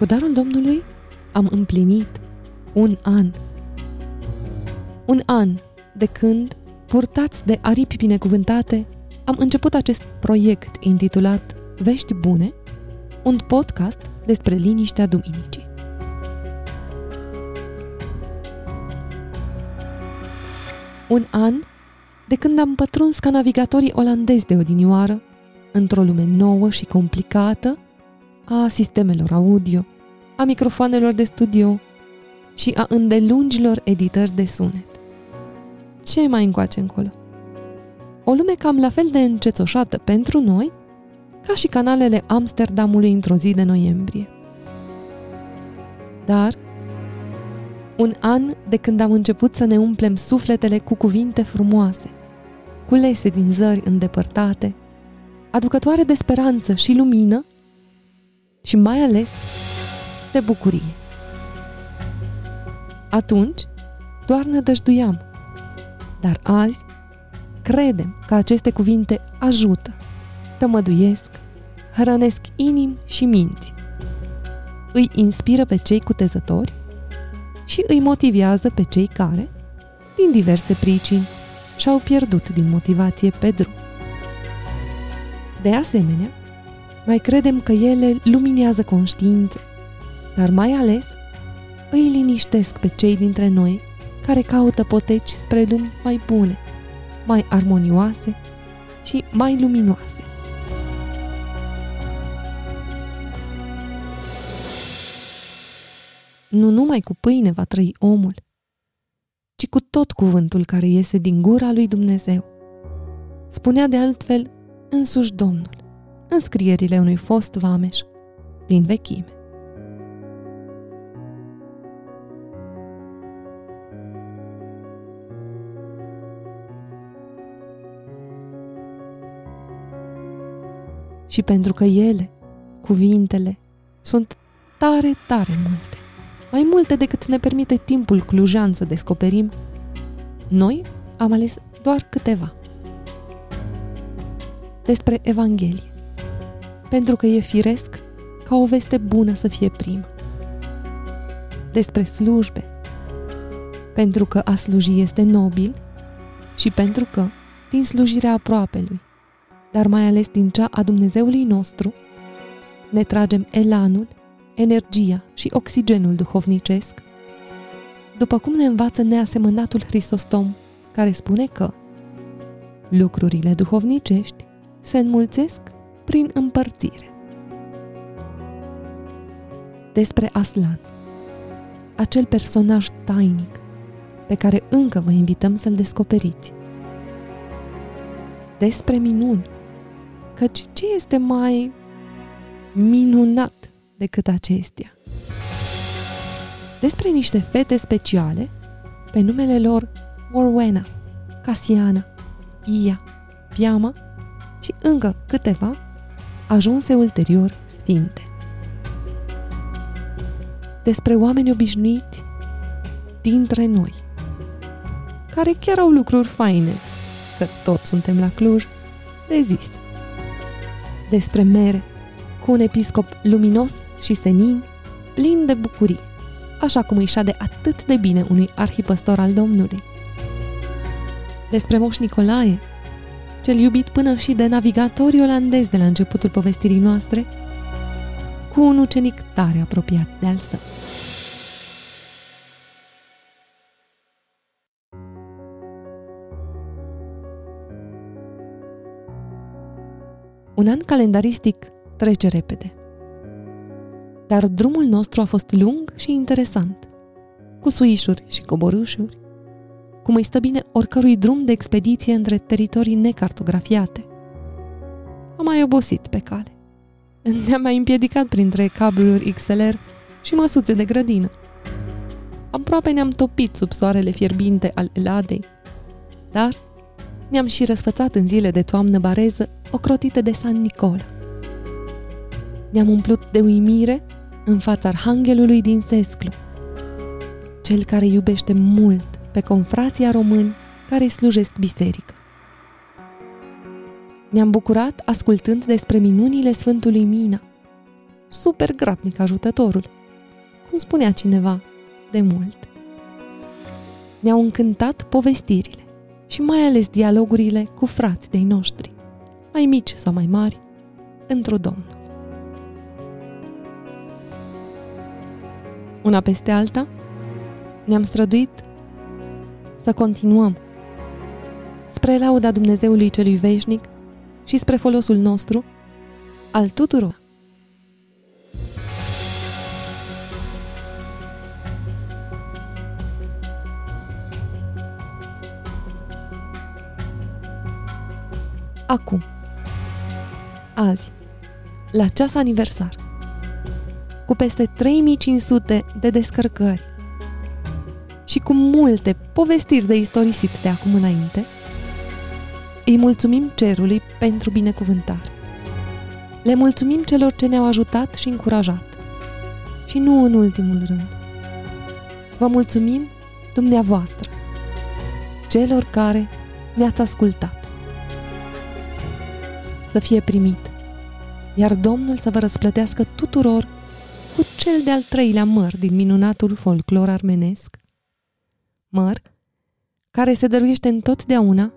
Cu darul Domnului am împlinit un an. Un an de când, purtați de aripi binecuvântate, am început acest proiect intitulat Vești Bune, un podcast despre liniștea duminicii. Un an de când am pătruns ca navigatorii olandezi de odinioară într-o lume nouă și complicată a sistemelor audio, a microfoanelor de studio și a îndelungilor editări de sunet. Ce mai încoace încolo? O lume cam la fel de încețoșată pentru noi ca și canalele Amsterdamului într-o zi de noiembrie. Dar, un an de când am început să ne umplem sufletele cu cuvinte frumoase, culese din zări îndepărtate, aducătoare de speranță și lumină și mai ales de bucurie. Atunci, doar nădăjduiam, dar azi credem că aceste cuvinte ajută, tămăduiesc, hrănesc inim și minți, îi inspiră pe cei cutezători și îi motivează pe cei care, din diverse pricini, și-au pierdut din motivație pe drum. De asemenea, mai credem că ele luminează conștiințe, dar mai ales îi liniștesc pe cei dintre noi care caută poteci spre lumi mai bune, mai armonioase și mai luminoase. Nu numai cu pâine va trăi omul, ci cu tot cuvântul care iese din gura lui Dumnezeu. Spunea de altfel însuși Domnul, în scrierile unui fost vameș din vechime. Și pentru că ele, cuvintele, sunt tare, tare multe, mai multe decât ne permite timpul clujan să descoperim, noi am ales doar câteva. Despre Evanghelie. Pentru că e firesc ca o veste bună să fie primă. Despre slujbe. Pentru că a sluji este nobil și pentru că, din slujirea aproapelui, dar mai ales din cea a Dumnezeului nostru, ne tragem elanul energia și oxigenul duhovnicesc, după cum ne învață neasemănatul Hristostom, care spune că lucrurile duhovnicești se înmulțesc prin împărțire. Despre Aslan, acel personaj tainic pe care încă vă invităm să-l descoperiți. Despre minuni, căci ce este mai minunat decât acestea. Despre niște fete speciale, pe numele lor Orwena, Casiana, Ia, Piama și încă câteva, ajunse ulterior sfinte. Despre oameni obișnuiți dintre noi, care chiar au lucruri faine, că toți suntem la Cluj, de zis. Despre mere, cu un episcop luminos și senin, plin de bucurii, așa cum îi șade atât de bine unui arhipăstor al Domnului. Despre Moș Nicolae, cel iubit până și de navigatori olandezi de la începutul povestirii noastre, cu un ucenic tare apropiat de al său. Un an calendaristic trece repede dar drumul nostru a fost lung și interesant, cu suișuri și coborâșuri, cum îi stă bine oricărui drum de expediție între teritorii necartografiate. Am mai obosit pe cale. Ne-am mai împiedicat printre cabluri XLR și măsuțe de grădină. Aproape ne-am topit sub soarele fierbinte al Eladei, dar ne-am și răsfățat în zile de toamnă bareză ocrotite de San Nicola. Ne-am umplut de uimire în fața Arhanghelului din Sesclu, cel care iubește mult pe confrația români care îi slujesc biserică. Ne-am bucurat ascultând despre minunile Sfântului Mina, super grabnic ajutătorul, cum spunea cineva de mult. Ne-au încântat povestirile și mai ales dialogurile cu frați de-ai noștri, mai mici sau mai mari, într-o Domnul. Una peste alta, ne-am străduit să continuăm spre lauda Dumnezeului celui veșnic și spre folosul nostru, al tuturor. Acum, azi, la ceas aniversar, cu peste 3500 de descărcări și cu multe povestiri de istorisit de acum înainte, îi mulțumim cerului pentru binecuvântare. Le mulțumim celor ce ne-au ajutat și încurajat. Și nu în ultimul rând. Vă mulțumim dumneavoastră, celor care ne-ați ascultat. Să fie primit, iar Domnul să vă răsplătească tuturor cu cel de-al treilea măr din minunatul folclor armenesc, măr care se dăruiește întotdeauna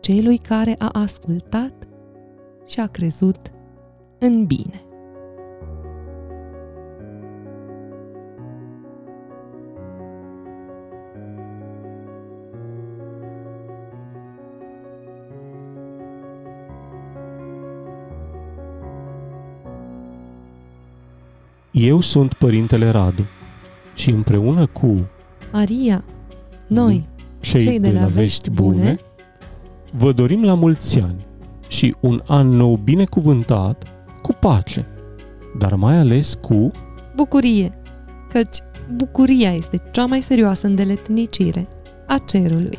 celui care a ascultat și a crezut în bine. Eu sunt Părintele Radu și împreună cu Maria, noi, cei, cei de la Vești Bune, vă dorim la mulți ani și un an nou binecuvântat cu pace, dar mai ales cu bucurie, căci bucuria este cea mai serioasă îndeletnicire a cerului.